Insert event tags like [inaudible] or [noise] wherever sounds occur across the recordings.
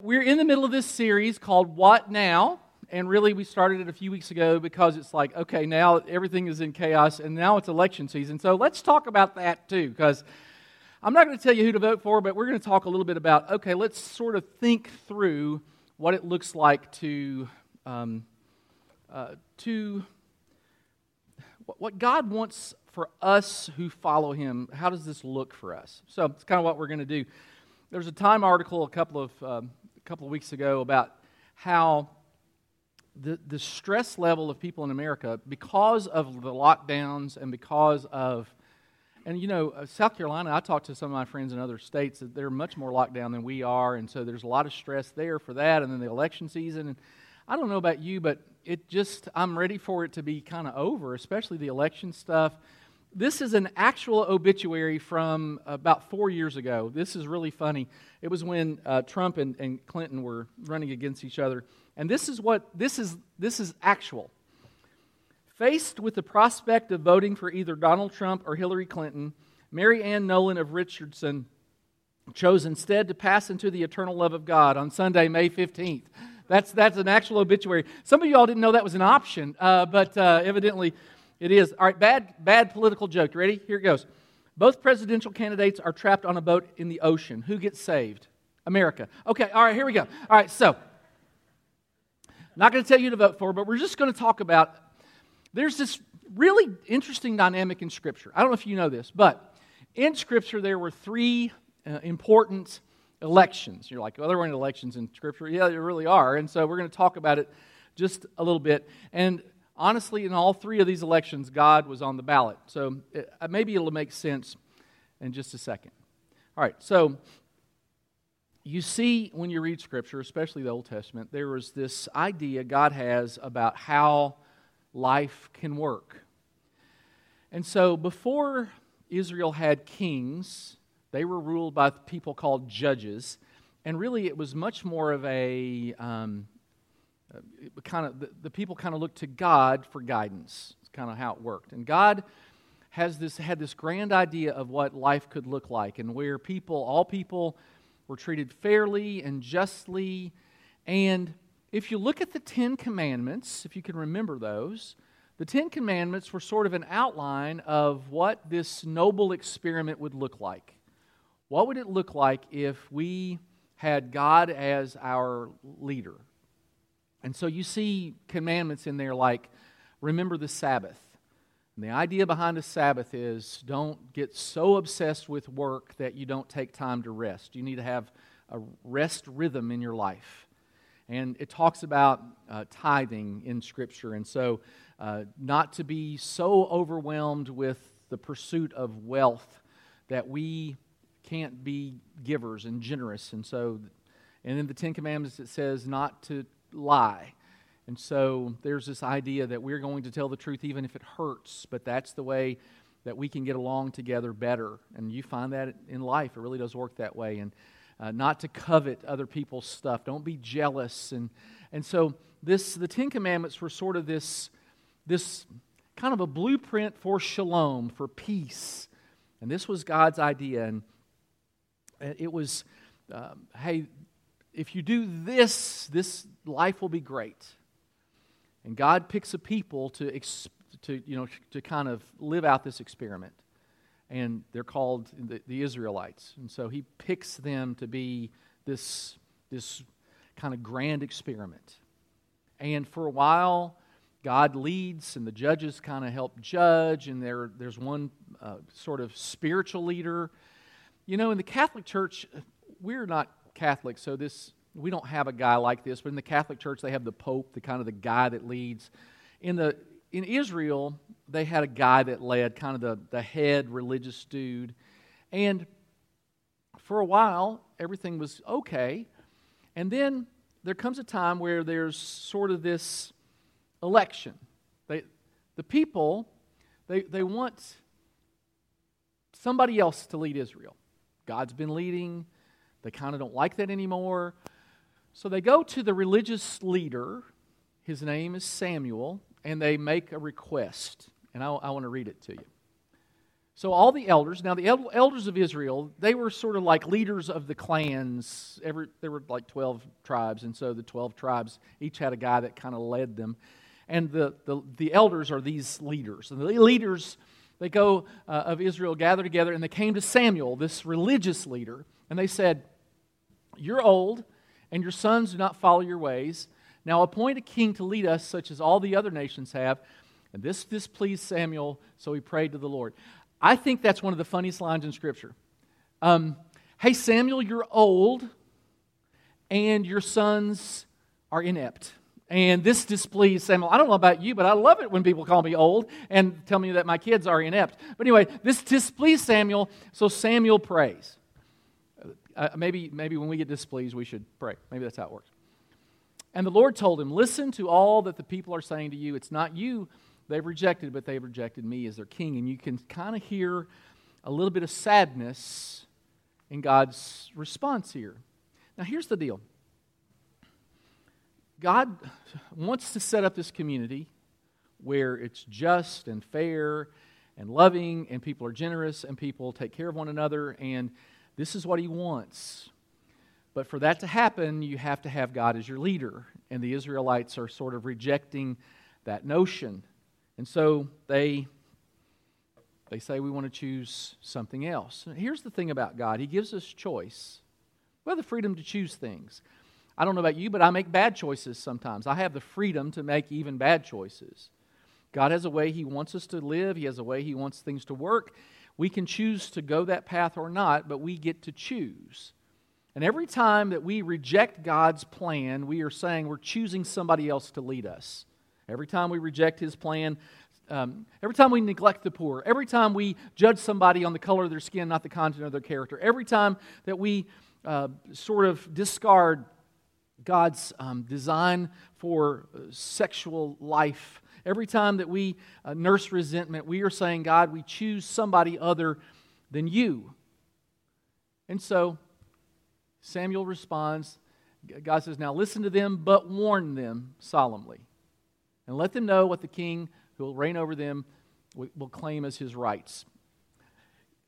We're in the middle of this series called What Now? And really, we started it a few weeks ago because it's like, okay, now everything is in chaos and now it's election season. So let's talk about that too, because I'm not going to tell you who to vote for, but we're going to talk a little bit about, okay, let's sort of think through what it looks like to, um, uh, to what God wants for us who follow Him. How does this look for us? So it's kind of what we're going to do. There's a Time article a couple of um, couple of weeks ago about how the, the stress level of people in America, because of the lockdowns and because of, and you know, uh, South Carolina, I talked to some of my friends in other states that they're much more locked down than we are, and so there's a lot of stress there for that, and then the election season. And I don't know about you, but it just, I'm ready for it to be kind of over, especially the election stuff this is an actual obituary from about four years ago. This is really funny. It was when uh, Trump and, and Clinton were running against each other. And this is what this is this is actual. Faced with the prospect of voting for either Donald Trump or Hillary Clinton, Mary Ann Nolan of Richardson chose instead to pass into the eternal love of God on Sunday, May 15th. That's, that's an actual obituary. Some of you all didn't know that was an option, uh, but uh, evidently it is. All right, bad, bad political joke. Ready? Here it goes. Both presidential candidates are trapped on a boat in the ocean. Who gets saved? America. Okay, all right, here we go. All right, so, not going to tell you to vote for, but we're just going to talk about there's this really interesting dynamic in Scripture. I don't know if you know this, but in Scripture there were three uh, important elections. You're like, well, there weren't elections in Scripture. Yeah, there really are. And so we're going to talk about it just a little bit. And honestly, in all three of these elections, God was on the ballot. So it, uh, maybe it'll make sense in just a second. All right, so you see when you read Scripture, especially the Old Testament, there was this idea God has about how life can work. And so before Israel had kings, they were ruled by people called judges. And really, it was much more of a um, uh, kind of the, the people kind of looked to God for guidance. It's kind of how it worked. And God has this had this grand idea of what life could look like and where people, all people, were treated fairly and justly. And if you look at the Ten Commandments, if you can remember those, the Ten Commandments were sort of an outline of what this noble experiment would look like. What would it look like if we had God as our leader? And so you see commandments in there like remember the Sabbath. And the idea behind the Sabbath is don't get so obsessed with work that you don't take time to rest. You need to have a rest rhythm in your life. And it talks about uh, tithing in Scripture. And so, uh, not to be so overwhelmed with the pursuit of wealth that we can't be givers and generous. And so, and in the Ten Commandments, it says not to lie. And so there's this idea that we're going to tell the truth even if it hurts, but that's the way that we can get along together better. And you find that in life, it really does work that way. And uh, not to covet other people's stuff, don't be jealous. And, and so this, the Ten Commandments were sort of this, this kind of a blueprint for shalom, for peace. And this was God's idea. And it was, um, hey, if you do this, this life will be great. And God picks a people to, to, you know, to kind of live out this experiment. And they're called the, the Israelites. And so he picks them to be this, this kind of grand experiment. And for a while, God leads, and the judges kind of help judge, and there, there's one uh, sort of spiritual leader. You know, in the Catholic Church, we're not Catholic, so this we don't have a guy like this, but in the Catholic Church they have the Pope, the kind of the guy that leads. In the in Israel, they had a guy that led, kind of the, the head religious dude. And for a while, everything was okay. And then there comes a time where there's sort of this election. They, the people, they, they want somebody else to lead Israel. God's been leading, they kind of don't like that anymore. So they go to the religious leader. His name is Samuel, and they make a request. And I, I want to read it to you. So all the elders, now the elders of Israel, they were sort of like leaders of the clans. Every, there were like 12 tribes, and so the 12 tribes each had a guy that kind of led them. And the, the, the, elders are these leaders. And the leaders, they go uh, of Israel gather together, and they came to Samuel, this religious leader, and they said, You're old, and your sons do not follow your ways. Now appoint a king to lead us, such as all the other nations have. And this displeased Samuel, so he prayed to the Lord. I think that's one of the funniest lines in Scripture. Um, hey, Samuel, you're old, and your sons are inept. And this displeased Samuel. I don't know about you, but I love it when people call me old and tell me that my kids are inept. But anyway, this displeased Samuel, so Samuel prays. Uh, maybe, maybe when we get displeased, we should pray. Maybe that's how it works. And the Lord told him, Listen to all that the people are saying to you. It's not you They've rejected, but they've rejected me as their king. And you can kind of hear a little bit of sadness in God's response here. Now, here's the deal God wants to set up this community where it's just and fair and loving, and people are generous, and people take care of one another, and this is what He wants. But for that to happen, you have to have God as your leader. And the Israelites are sort of rejecting that notion. And so they, they say we want to choose something else. Here's the thing about God He gives us choice. We have the freedom to choose things. I don't know about you, but I make bad choices sometimes. I have the freedom to make even bad choices. God has a way He wants us to live, He has a way He wants things to work. We can choose to go that path or not, but we get to choose. And every time that we reject God's plan, we are saying we're choosing somebody else to lead us. Every time we reject his plan, um, every time we neglect the poor, every time we judge somebody on the color of their skin, not the content of their character, every time that we uh, sort of discard God's um, design for uh, sexual life, every time that we uh, nurse resentment, we are saying, God, we choose somebody other than you. And so Samuel responds, God says, Now listen to them, but warn them solemnly and let them know what the king who will reign over them will claim as his rights.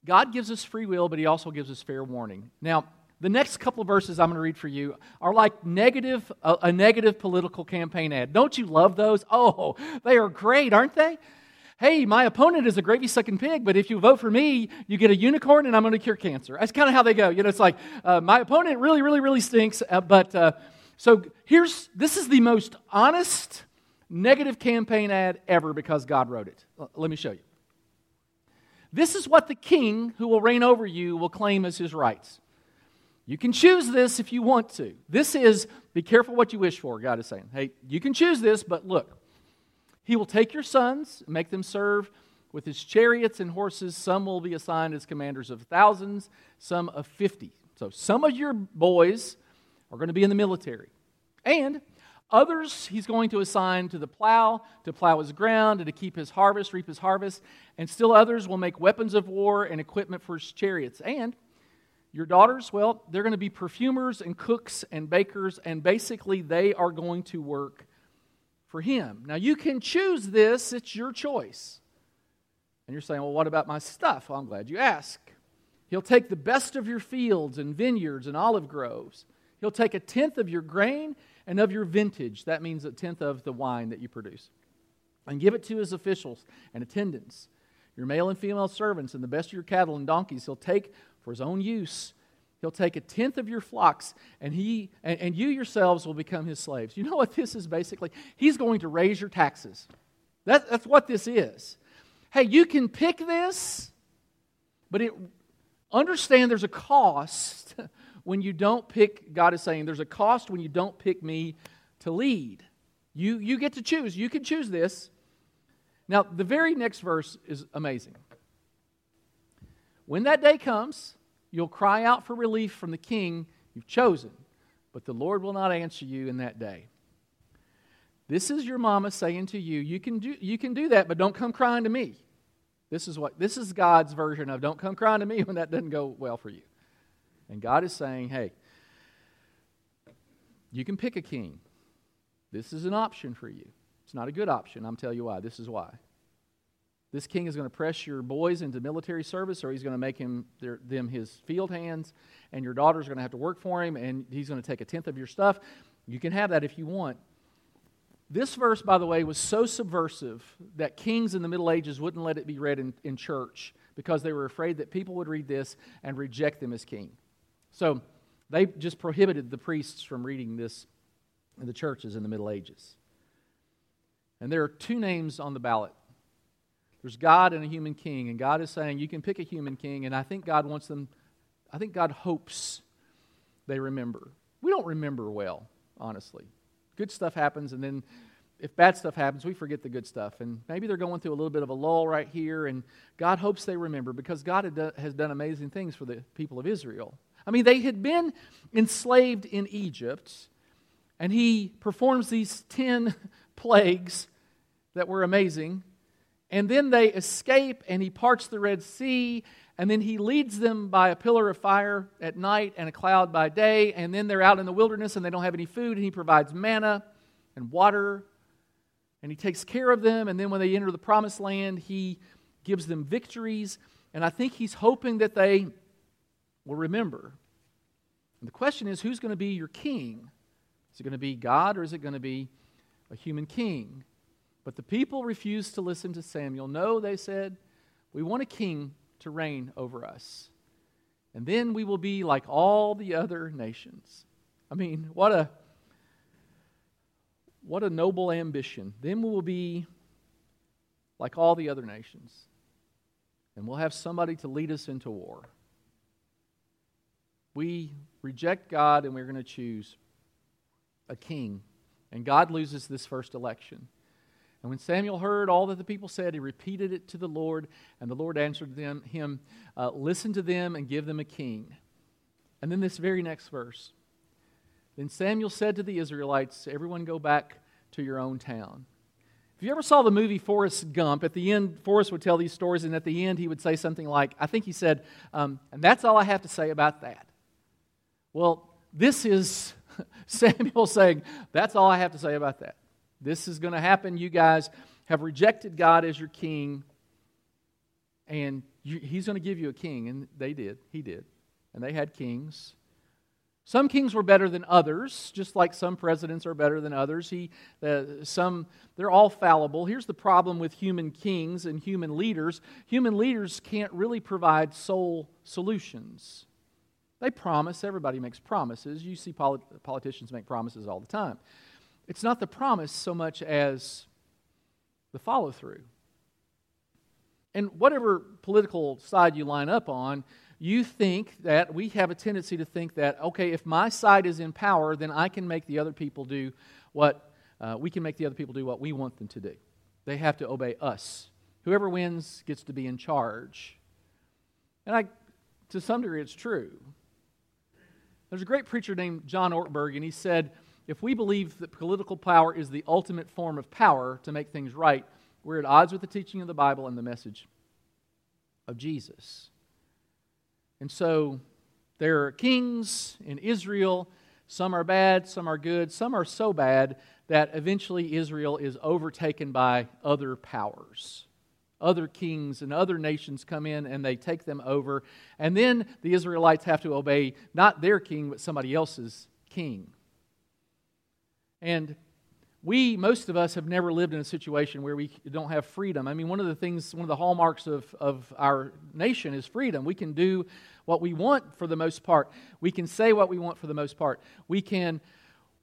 God gives us free will, but he also gives us fair warning. Now, the next couple of verses I'm going to read for you are like negative, a, a negative political campaign ad. Don't you love those? Oh, they are great, aren't they? hey, my opponent is a gravy sucking pig, but if you vote for me, you get a unicorn and I'm going to cure cancer. That's kind of how they go. You know, it's like uh, my opponent really, really, really stinks. Uh, but uh, so here's this is the most honest negative campaign ad ever because God wrote it. Let me show you. This is what the king who will reign over you will claim as his rights. You can choose this if you want to. This is, be careful what you wish for, God is saying. Hey, you can choose this, but look. He will take your sons, make them serve with his chariots and horses. Some will be assigned as commanders of thousands, some of fifty. So some of your boys are going to be in the military. And Others he's going to assign to the plow, to plow his ground, and to keep his harvest, reap his harvest. And still others will make weapons of war and equipment for his chariots. And your daughters, well, they're going to be perfumers and cooks and bakers, and basically they are going to work for him. Now you can choose this, it's your choice. And you're saying, well, what about my stuff? Well, I'm glad you asked. He'll take the best of your fields and vineyards and olive groves. He'll take a tenth of your grain and of your vintage. That means a tenth of the wine that you produce. And give it to his officials and attendants, your male and female servants, and the best of your cattle and donkeys. He'll take for his own use. He'll take a tenth of your flocks, and, he, and, and you yourselves will become his slaves. You know what this is basically? He's going to raise your taxes. That, that's what this is. Hey, you can pick this, but it, understand there's a cost [laughs] when you don't pick, God is saying, there's a cost when you don't pick me to lead. You, you get to choose. You can choose this. Now, the very next verse is amazing. When that day comes, you'll cry out for relief from the king you've chosen, but the Lord will not answer you in that day. This is your mama saying to you, you can do, you can do that, but don't come crying to me. This is what this is God's version of don't come crying to me [laughs] when that doesn't go well for you. And God is saying, hey, you can pick a king. This is an option for you. It's not a good option. I'm telling you why. This is why. This king is going to press your boys into military service, or he's going to make him their, them his field hands, and your daughters going to have to work for him, and he's going to take a tenth of your stuff. You can have that if you want. This verse, by the way, was so subversive that kings in the Middle Ages wouldn't let it be read in, in church because they were afraid that people would read this and reject them as king. So they just prohibited the priests from reading this in the churches in the Middle Ages. And there are two names on the ballot there's God and a human king, and God is saying you can pick a human king, and I think God wants them, I think God hopes they remember. We don't remember well, honestly. Good stuff happens, and then if bad stuff happens, we forget the good stuff. And maybe they're going through a little bit of a lull right here, and God hopes they remember because God has done amazing things for the people of Israel. I mean, they had been enslaved in Egypt, and He performs these 10 [laughs] plagues that were amazing. And then they escape, and He parts the Red Sea, and then He leads them by a pillar of fire at night and a cloud by day. And then they're out in the wilderness and they don't have any food, and He provides manna and water and he takes care of them. And then when they enter the promised land, he gives them victories. And I think he's hoping that they will remember. And the question is who's going to be your king? Is it going to be God or is it going to be a human king? But the people refused to listen to Samuel. No, they said, we want a king to reign over us. And then we will be like all the other nations. I mean, what a what a noble ambition. Then we will be like all the other nations, and we'll have somebody to lead us into war. We reject God and we're going to choose a king. And God loses this first election. And when Samuel heard all that the people said, he repeated it to the Lord, and the Lord answered them, him, uh, Listen to them and give them a king. And then this very next verse then Samuel said to the Israelites, Everyone go back to your own town. If you ever saw the movie Forrest Gump, at the end, Forrest would tell these stories, and at the end, he would say something like, I think he said, um, and that's all I have to say about that. Well, this is [laughs] Samuel saying, That's all I have to say about that. This is going to happen. You guys have rejected God as your king, and you, he's going to give you a king. And they did. He did. And they had kings. Some kings were better than others, just like some presidents are better than others. He, uh, some, they're all fallible. Here's the problem with human kings and human leaders human leaders can't really provide sole solutions. They promise, everybody makes promises. You see polit- politicians make promises all the time. It's not the promise so much as the follow through. And whatever political side you line up on, you think that we have a tendency to think that, okay, if my side is in power, then I can make the other people do what uh, we can make the other people do what we want them to do. They have to obey us. Whoever wins gets to be in charge. And I, to some degree, it's true. There's a great preacher named John Ortberg, and he said, if we believe that political power is the ultimate form of power to make things right, we're at odds with the teaching of the Bible and the message of Jesus. And so there are kings in Israel. Some are bad, some are good, some are so bad that eventually Israel is overtaken by other powers. Other kings and other nations come in and they take them over. And then the Israelites have to obey not their king, but somebody else's king. And we, most of us, have never lived in a situation where we don't have freedom. I mean, one of the things, one of the hallmarks of, of our nation is freedom. We can do what we want for the most part, we can say what we want for the most part, we can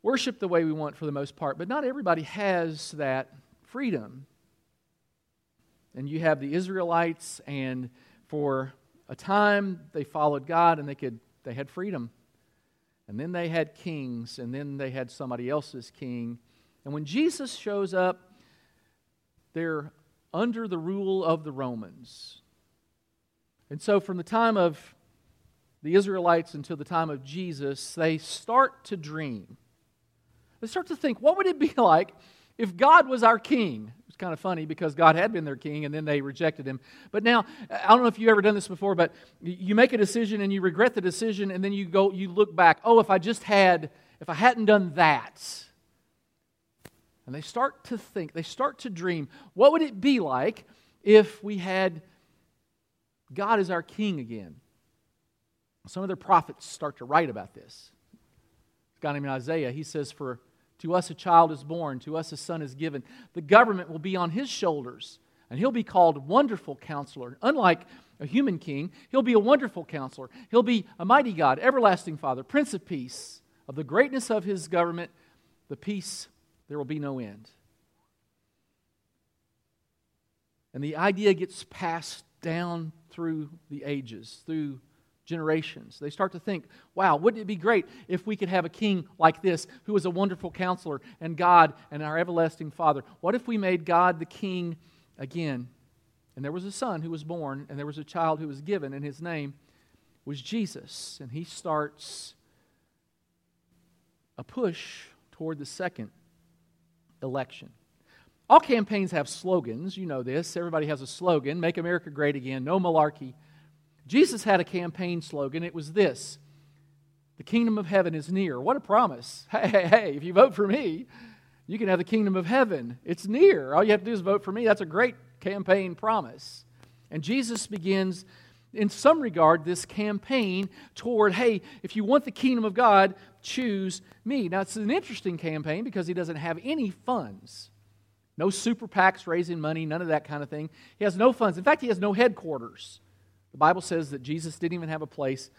worship the way we want for the most part, but not everybody has that freedom. And you have the Israelites, and for a time they followed God and they, could, they had freedom. And then they had kings, and then they had somebody else's king and when Jesus shows up, they're under the rule of the Romans. And so, from the time of the Israelites until the time of Jesus, they start to dream. They start to think, what would it be [laughs] like if God was our king? It's kind of funny because God had been their king and then they rejected him. But now, I don't know if you've ever done this before, but you make a decision and you regret the decision and then you go, you look back, oh, if I just had, if I hadn't done that, and they start to think, they start to dream, what would it be like if we had God as our king again? Some of their prophets start to write about this. A guy named Isaiah, he says, For to us a child is born, to us a son is given. The government will be on his shoulders, and he'll be called Wonderful Counselor. Unlike a human king, he'll be a wonderful counselor. He'll be a mighty God, everlasting Father, Prince of Peace. Of the greatness of his government, the peace, there will be no end. And the idea gets passed down through the ages, through generations. They start to think, wow, wouldn't it be great if we could have a king like this who is a wonderful counselor and God and our everlasting Father? What if we made God the king again? And there was a son who was born, and there was a child who was given, and his name was Jesus. And he starts a push toward the second election. All campaigns have slogans. You know this. Everybody has a slogan Make America Great Again, no malarkey Jesus had a campaign slogan. It was this The kingdom of heaven is near. What a promise. [laughs] Hey, hey, hey, if you vote for me, you can have the kingdom of heaven. It's near. All you have to do is vote for me. That's a great campaign promise. And Jesus begins, in some regard, this campaign toward, hey, if you want the kingdom of God, choose me. Now, it's an interesting campaign because he doesn't have any funds. No super PACs raising money, none of that kind of thing. He has no funds. In fact, he has no headquarters. The Bible says that Jesus didn't even have a place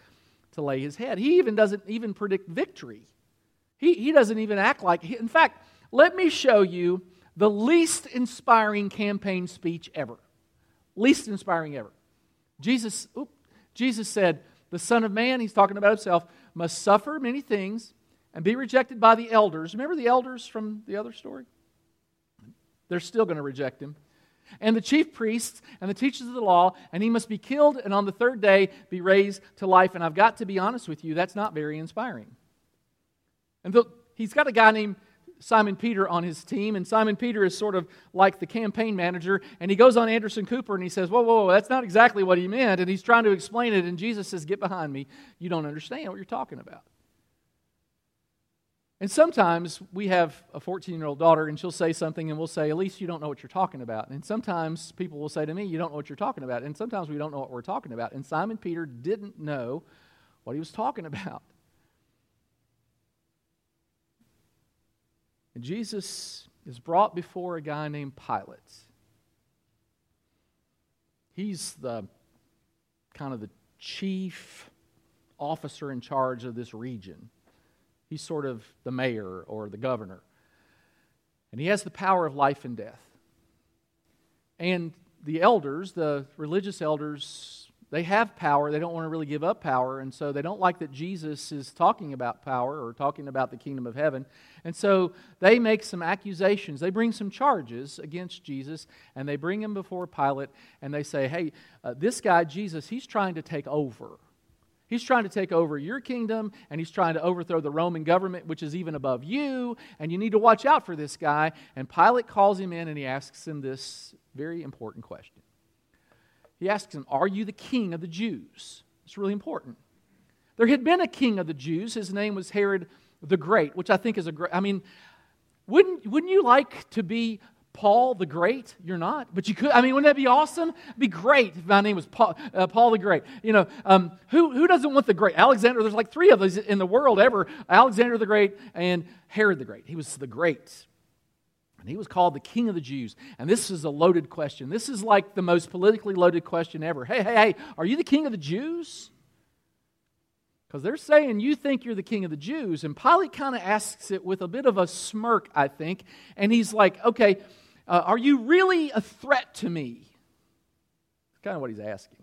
to lay his head. He even doesn't even predict victory. He, he doesn't even act like. In fact, let me show you the least inspiring campaign speech ever. Least inspiring ever. Jesus, oops, Jesus said, The Son of Man, he's talking about himself, must suffer many things and be rejected by the elders. Remember the elders from the other story? They're still going to reject him and the chief priests and the teachers of the law, and he must be killed and on the third day be raised to life. And I've got to be honest with you, that's not very inspiring. And the, he's got a guy named Simon Peter on his team, and Simon Peter is sort of like the campaign manager, and he goes on Anderson Cooper and he says, Whoa, whoa, whoa, that's not exactly what he meant. And he's trying to explain it, and Jesus says, Get behind me. You don't understand what you're talking about. And sometimes we have a 14 year old daughter, and she'll say something, and we'll say, At least you don't know what you're talking about. And sometimes people will say to me, You don't know what you're talking about. And sometimes we don't know what we're talking about. And Simon Peter didn't know what he was talking [laughs] about. And Jesus is brought before a guy named Pilate. He's the kind of the chief officer in charge of this region. He's sort of the mayor or the governor. And he has the power of life and death. And the elders, the religious elders, they have power. They don't want to really give up power. And so they don't like that Jesus is talking about power or talking about the kingdom of heaven. And so they make some accusations. They bring some charges against Jesus and they bring him before Pilate and they say, hey, uh, this guy, Jesus, he's trying to take over. He's trying to take over your kingdom, and he's trying to overthrow the Roman government, which is even above you, and you need to watch out for this guy. And Pilate calls him in and he asks him this very important question. He asks him, Are you the king of the Jews? It's really important. There had been a king of the Jews. His name was Herod the Great, which I think is a great. I mean, wouldn't, wouldn't you like to be Paul the Great? You're not, but you could. I mean, wouldn't that be awesome? It'd be great if my name was Paul, uh, Paul the Great. You know, um, who, who doesn't want the Great? Alexander, there's like three of those in the world ever Alexander the Great and Herod the Great. He was the great. And he was called the King of the Jews. And this is a loaded question. This is like the most politically loaded question ever. Hey, hey, hey, are you the King of the Jews? Because they're saying you think you're the king of the Jews. And Pilate kind of asks it with a bit of a smirk, I think. And he's like, okay, uh, are you really a threat to me? That's kind of what he's asking.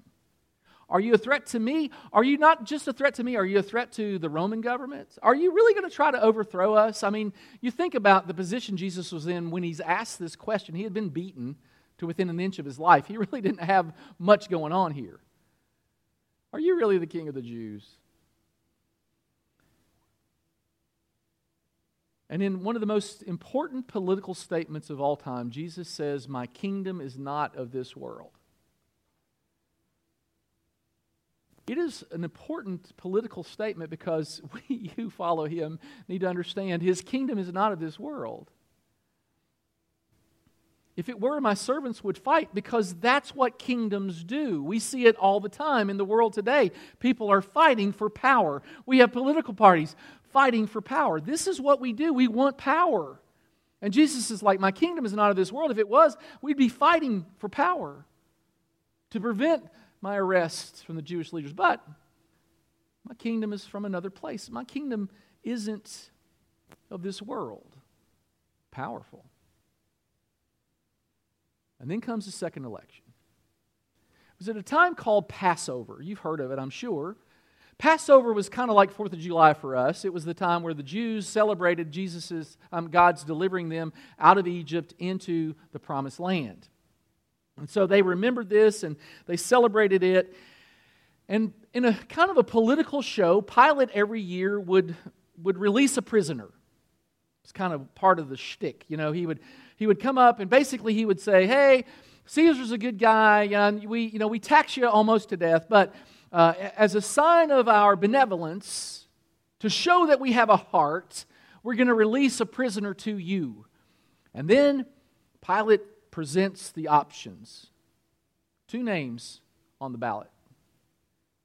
Are you a threat to me? Are you not just a threat to me? Are you a threat to the Roman government? Are you really going to try to overthrow us? I mean, you think about the position Jesus was in when he's asked this question. He had been beaten to within an inch of his life. He [laughs] really didn't have much going on here. Are you really the king of the Jews? And in one of the most important political statements of all time, Jesus says, My kingdom is not of this world. It is an important political statement because [laughs] we who follow him need to understand his kingdom is not of this world. if it were, my servants would fight because that's what kingdoms do. We see it all the time in the world today. People are fighting for power. We have political parties fighting for power. This is what we do. We want power. And Jesus is like, My kingdom is not of this world. If it was, we'd be fighting for power to prevent my arrest from the Jewish leaders. But my kingdom is from another place. My kingdom isn't of this world. Powerful. And then comes the second election. It was at a time called Passover. You've heard of it, I'm sure. Passover was kind of like Fourth of July for us. It was the time where the Jews celebrated Jesus's, um, God's delivering them out of Egypt into the Promised Land. And so they remembered this and they celebrated it. And in a kind of a political show, Pilate every year would, would release a prisoner. It's kind of part of the shtick. You know, he would, he would come up and basically he would say, Hey, Caesar's a good guy. We, you know, we tax you almost to death, but uh, as a sign of our benevolence, to show that we have a heart, we're going to release a prisoner to you. And then Pilate presents the options. Two names on the ballot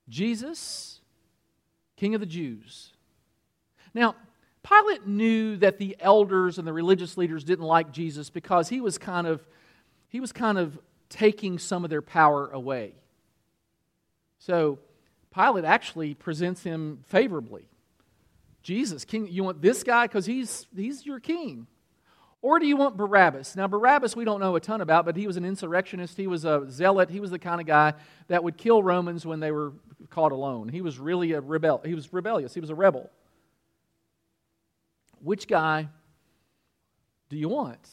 Jesus, King of the Jews. Now, Pilate knew that the elders and the religious leaders didn't like Jesus because he was kind of he was kind of taking some of their power away. So Pilate actually presents him favorably. Jesus, king, you want this guy because he's he's your king. Or do you want Barabbas? Now, Barabbas, we don't know a ton about, but he was an insurrectionist. He was a zealot. He was the kind of guy that would kill Romans when they were caught alone. He was really a rebel. He was rebellious. He was a rebel. Which guy do you want?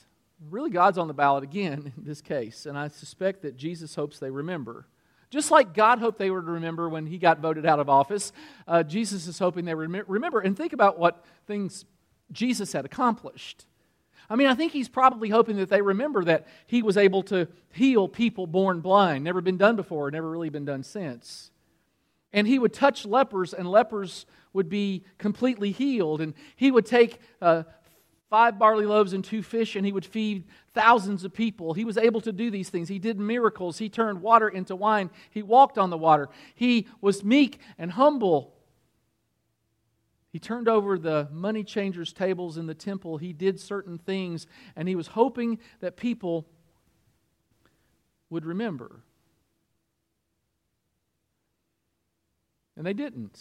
Really, God's on the ballot again in this case, and I suspect that Jesus hopes they remember. Just like God hoped they would remember when he got voted out of office, uh, Jesus is hoping they remember. And think about what things Jesus had accomplished. I mean, I think he's probably hoping that they remember that he was able to heal people born blind. Never been done before, never really been done since. And he would touch lepers, and lepers would be completely healed. And he would take uh, five barley loaves and two fish, and he would feed thousands of people. He was able to do these things. He did miracles. He turned water into wine. He walked on the water. He was meek and humble. He turned over the money changers' tables in the temple. He did certain things, and he was hoping that people would remember. And they didn't.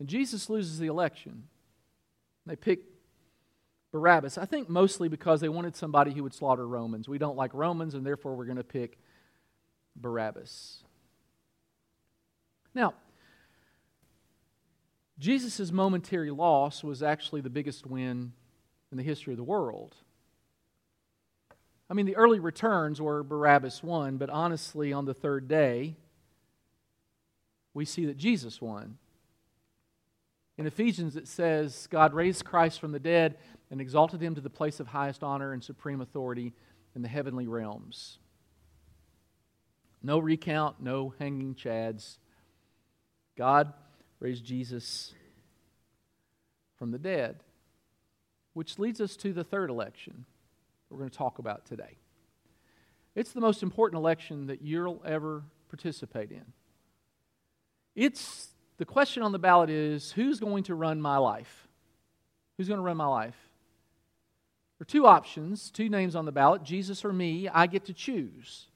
And Jesus loses the election. They pick Barabbas, I think mostly because they wanted somebody who would slaughter Romans. We don't like Romans, and therefore we're going to pick Barabbas. Now, Jesus' momentary loss was actually the biggest win in the history of the world. I mean, the early returns were Barabbas won, but honestly, on the third day, we see that Jesus won. In Ephesians, it says, God raised Christ from the dead and exalted him to the place of highest honor and supreme authority in the heavenly realms. No recount, no hanging chads. God raised Jesus from the dead. Which leads us to the third election we're going to talk about today. It's the most important election that you'll ever participate in. It's the question on the ballot is who's going to run my life? Who's going to run my life? There are two options, two names on the ballot Jesus or me. I get to choose.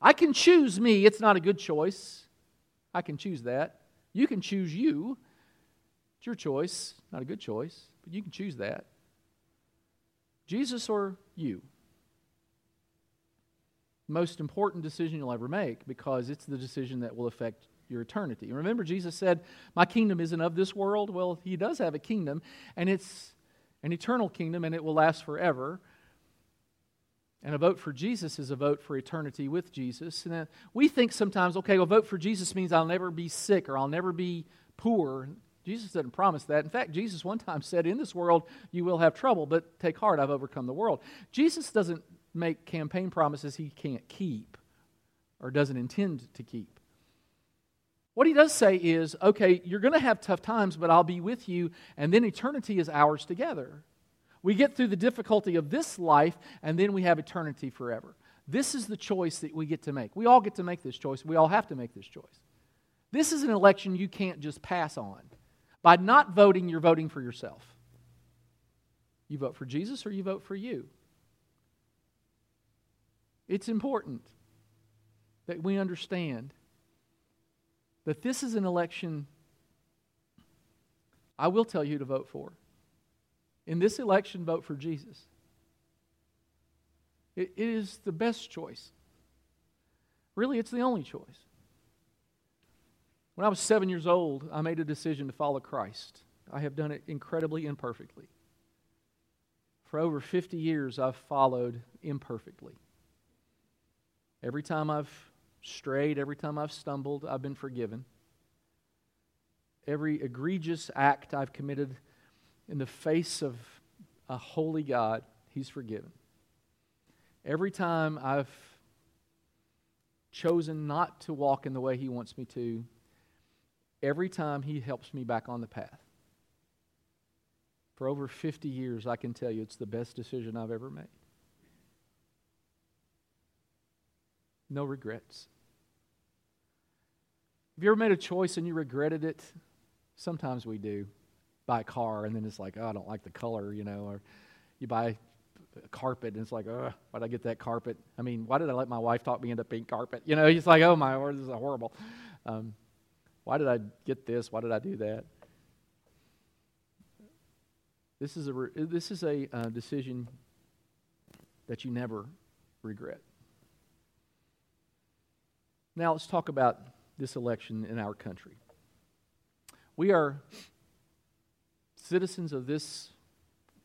I can choose me. It's not a good choice. I can choose that. You can choose you. It's your choice. Not a good choice, but you can choose that. Jesus or you? Most important decision you'll ever make because it's the decision that will affect your eternity. Remember, Jesus said, My kingdom isn't of this world. Well, he does have a kingdom, and it's an eternal kingdom, and it will last forever. And a vote for Jesus is a vote for eternity with Jesus. And we think sometimes, okay, well, vote for Jesus means I'll never be sick or I'll never be poor. Jesus doesn't promise that. In fact, Jesus one time said, In this world you will have trouble, but take heart, I've overcome the world. Jesus doesn't make campaign promises he can't keep or doesn't intend to keep. What he does say is, okay, you're going to have tough times, but I'll be with you, and then eternity is ours together. We get through the difficulty of this life, and then we have eternity forever. This is the choice that we get to make. We all get to make this choice. We all have to make this choice. This is an election you can't just pass on. By not voting, you're voting for yourself. You vote for Jesus or you vote for you. It's important that we understand that this is an election I will tell you to vote for. In this election, vote for Jesus. it, it is the best choice. Really, it's the only choice. When I was seven years old, I made a decision to follow Christ. I have done it incredibly imperfectly. For over 50 years, I've followed imperfectly. Every time I've strayed, every time I've stumbled, I've been forgiven. Every egregious act I've committed in the face of a holy God, He's forgiven. Every time I've chosen not to walk in the way He wants me to, every time He helps me back on the path. For over 50 years, I can tell you it's the best decision I've ever made. No regrets. Have you ever made a choice and you regretted it? Sometimes we do. Buy a car and then it's like, oh, I don't like the color, you know, or you buy a carpet and it's like, oh, why'd I get that carpet? I mean, why did I let my wife talk me into pink carpet? You know, it's like, oh my lord, this is horrible. Um, why did I get this? Why did I do that? This is a, this is a uh, decision that you never regret. Now let's talk about this election in our country. We are citizens of this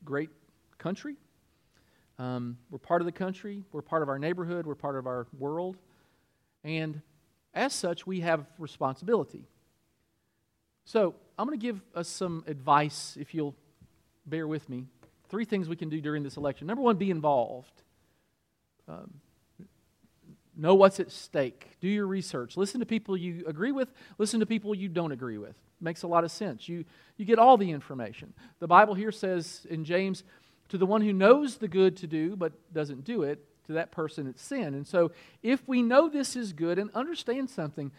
great country. Um, we're part of the country, we're part of our neighborhood, we're part of our world, and as such, we have responsibility. So, I'm going to give us some advice, if you'll bear with me. Three things we can do during this election. Number one, be involved. Um, Know what's at stake. Do your research. Listen to people you agree with. Listen to people you don't agree with. Makes a lot of sense. You, you get all the information. The Bible here says in James, to the one who knows the good to do but doesn't do it, to that person it's sin. And so if we know this is good and understand something,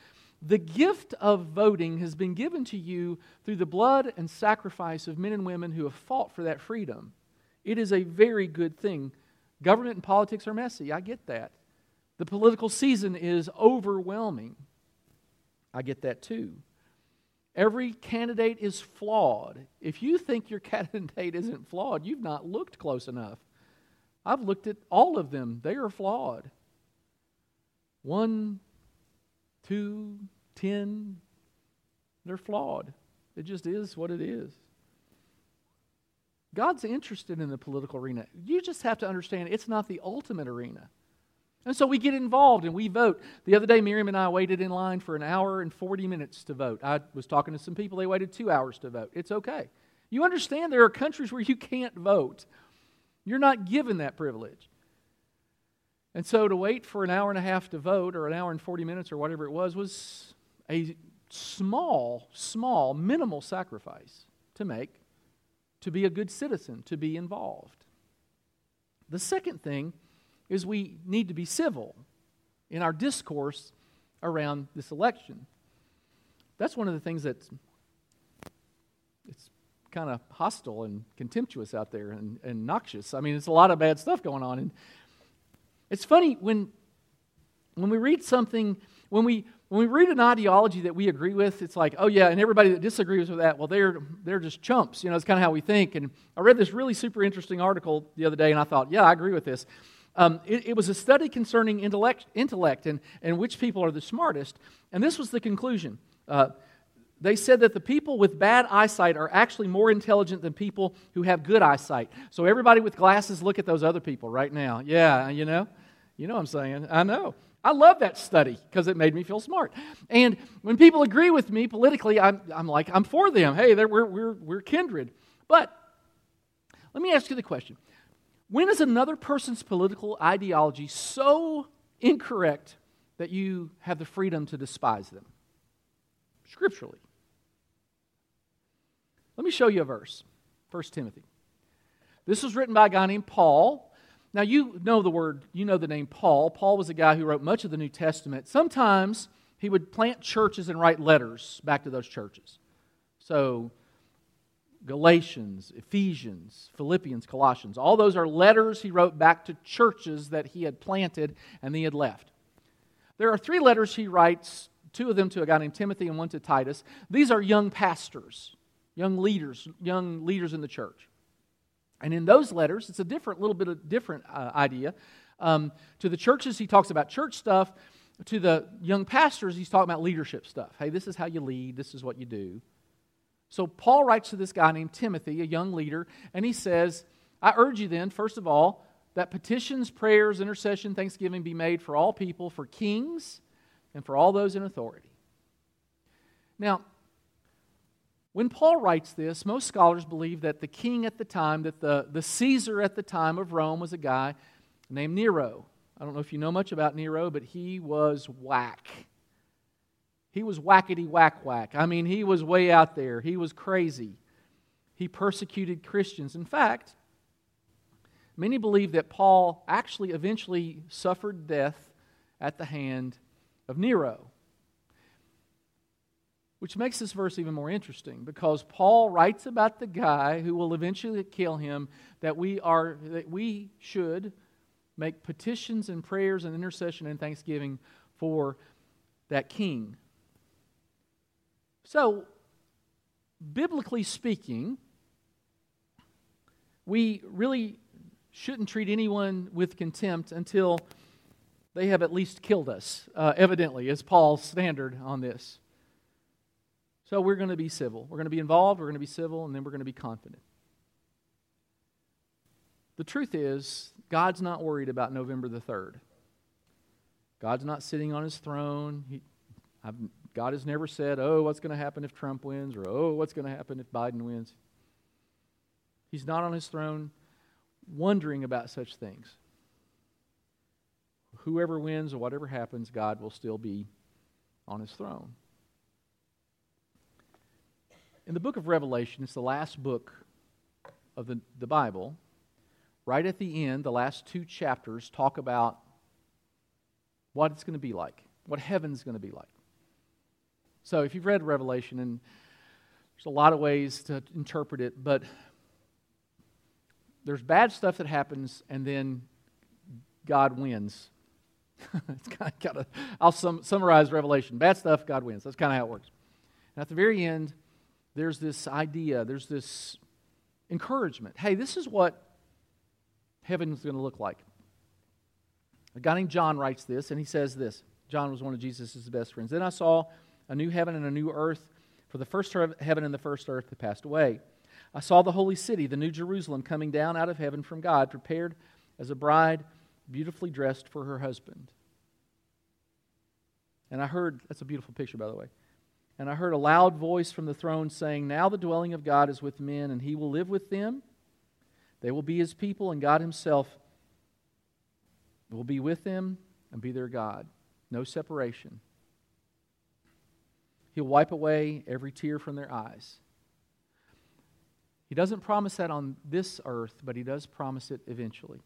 the gift of voting has been given to you through the blood and sacrifice of men and women who have fought for that freedom. It is a very good thing. Government and politics are messy. I get that. The political season is overwhelming. I get that too. Every candidate is flawed. If you think your [laughs] candidate isn't flawed, you've not looked close enough. I've looked at all of them, they are flawed. One, two, ten, they're flawed. It just is what it is. God's interested in the political arena. You just have to understand it's not the ultimate arena. And so we get involved and we vote. The other day, Miriam and I waited in line for an hour and 40 minutes to vote. I was talking to some people, they waited two hours to vote. It's okay. You understand there are countries where you can't vote, you're not given that privilege. And so to wait for an hour and a half to vote, or an hour and 40 minutes, or whatever it was, was a small, small, minimal sacrifice to make to be a good citizen, to be involved. The second thing is we need to be civil in our discourse around this election. That's one of the things that's it's kind of hostile and contemptuous out there and, and noxious. I mean, it's a lot of bad stuff going on. And it's funny when when we read something, when we when we read an ideology that we agree with, it's like, oh yeah, and everybody that disagrees with that, well, they're they're just chumps. You know, it's kind of how we think. And I read this really super interesting article the other day, and I thought, yeah, I agree with this. Um, it, it, was a study concerning intellect, intellect and, and which people are the smartest. And this was the conclusion. Uh, they said that the people with bad eyesight are actually more intelligent than people who have good eyesight. So everybody with glasses, look at those other people right now. Yeah, you know? You know what I'm saying? I know. I love that study because it made me feel smart. And when people agree with me politically, I'm, I'm like, I'm for them. Hey, we're, we're, we're kindred. But let me ask you the question when is another person's political ideology so incorrect that you have the freedom to despise them? Scripturally. Let me show you a verse 1 Timothy. This was written by a guy named Paul. Now, you know the word, you know the name Paul. Paul was a guy who wrote much of the New Testament. Sometimes he would plant churches and write letters back to those churches. So, Galatians, Ephesians, Philippians, Colossians, all those are letters he wrote back to churches that he had planted and he had left. There are three letters he writes, two of them to a guy named Timothy and one to Titus. These are young pastors, young leaders, young leaders in the church. And in those letters, it's a different, little bit of different uh, idea. Um, to the churches, he talks about church stuff. To the young pastors, he's talking about leadership stuff. Hey, this is how you lead, this is what you do. So Paul writes to this guy named Timothy, a young leader, and he says, I urge you then, first of all, that petitions, prayers, intercession, thanksgiving be made for all people, for kings, and for all those in authority. Now, when Paul writes this, most scholars believe that the king at the time, that the, the Caesar at the time of Rome was a guy named Nero. I don't know if you know much about Nero, but he was whack. He was whackety whack whack. I mean, he was way out there. He was crazy. He persecuted Christians. In fact, many believe that Paul actually eventually suffered death at the hand of Nero. Which makes this verse even more interesting because Paul writes about the guy who will eventually kill him that we are that we should make petitions and prayers and intercession and thanksgiving for that king so, biblically speaking, we really shouldn't treat anyone with contempt until they have at least killed us, uh, evidently, is Paul's standard on this. So we're going to be civil. We're going to be involved, we're going to be civil, and then we're going to be confident. The truth is, God's not worried about November the 3rd. God's not sitting on his throne. He, I've God has never said, oh, what's going to happen if Trump wins or oh, what's going to happen if Biden wins. He's not on his throne wondering about such things. Whoever wins or whatever happens, God will still be on his throne. In the book of Revelation, it's the last book of the, the Bible. Right at the end, the last two chapters talk about what it's going to be like, what heaven's going to be like. So if you've read Revelation, and there's a lot of ways to interpret it, but there's bad stuff that happens, and then God wins. [laughs] it's kind of, kind of I'll sum, summarize Revelation. Bad stuff, God wins. That's kind of how it works. And at the very end, there's this idea, there's this encouragement. Hey, this is what heaven's going to look like. A guy named John writes this, and he says this. John was one of Jesus' best friends. Then I saw a new heaven and a new earth, for the first heaven and the first earth had passed away. I saw the holy city, the new Jerusalem, coming down out of heaven from God, prepared as a bride beautifully dressed for her husband. And I heard, that's a beautiful picture, by the way. And I heard a loud voice from the throne saying, Now the dwelling of God is with men, and he will live with them. They will be his people, and God himself will be with them and be their God. No separation. He'll wipe away every tear from their eyes. He doesn't promise that on this earth, but he does promise it eventually.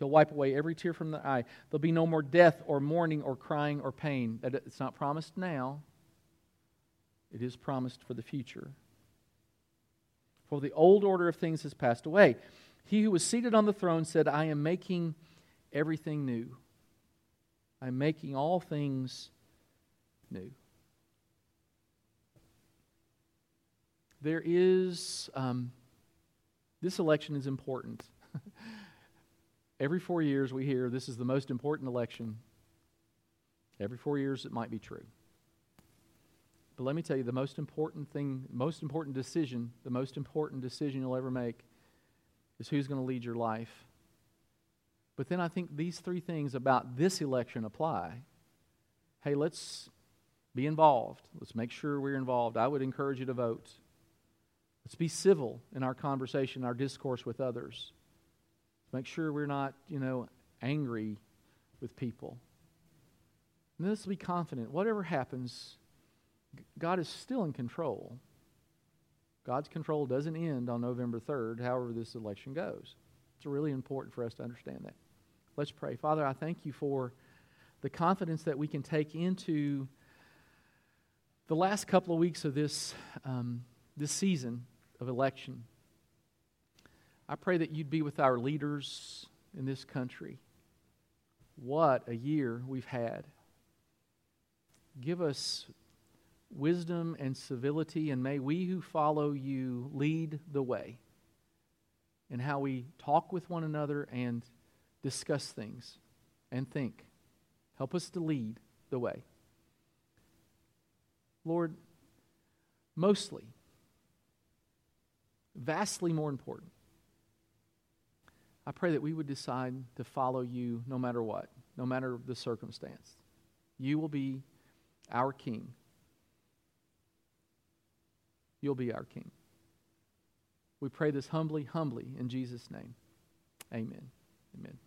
He'll wipe away every tear from the eye. There'll be no more death or mourning or crying or pain. It's not promised now, it is promised for the future. For the old order of things has passed away. He who was seated on the throne said, I am making everything new. I'm making all things new. There is, um, this election is important. [laughs] Every four years we hear this is the most important election. Every four years it might be true. But let me tell you the most important thing, most important decision, the most important decision you'll ever make is who's going to lead your life. But then I think these three things about this election apply. Hey, let's be involved. Let's make sure we're involved. I would encourage you to vote. Let's be civil in our conversation, our discourse with others. Make sure we're not, you know, angry with people. And let's be confident. Whatever happens, God is still in control. God's control doesn't end on November 3rd, however, this election goes. It's really important for us to understand that. Let's pray. Father, I thank you for the confidence that we can take into the last couple of weeks of this, um, this season of election. I pray that you'd be with our leaders in this country. What a year we've had. Give us wisdom and civility, and may we who follow you lead the way in how we talk with one another and discuss things and think. Help us to lead the way. Lord, mostly, vastly more important, I pray that we would decide to follow you no matter what, no matter the circumstance. You will be our King. You'll be our King. We pray this humbly, humbly in Jesus' name. Amen. Amen.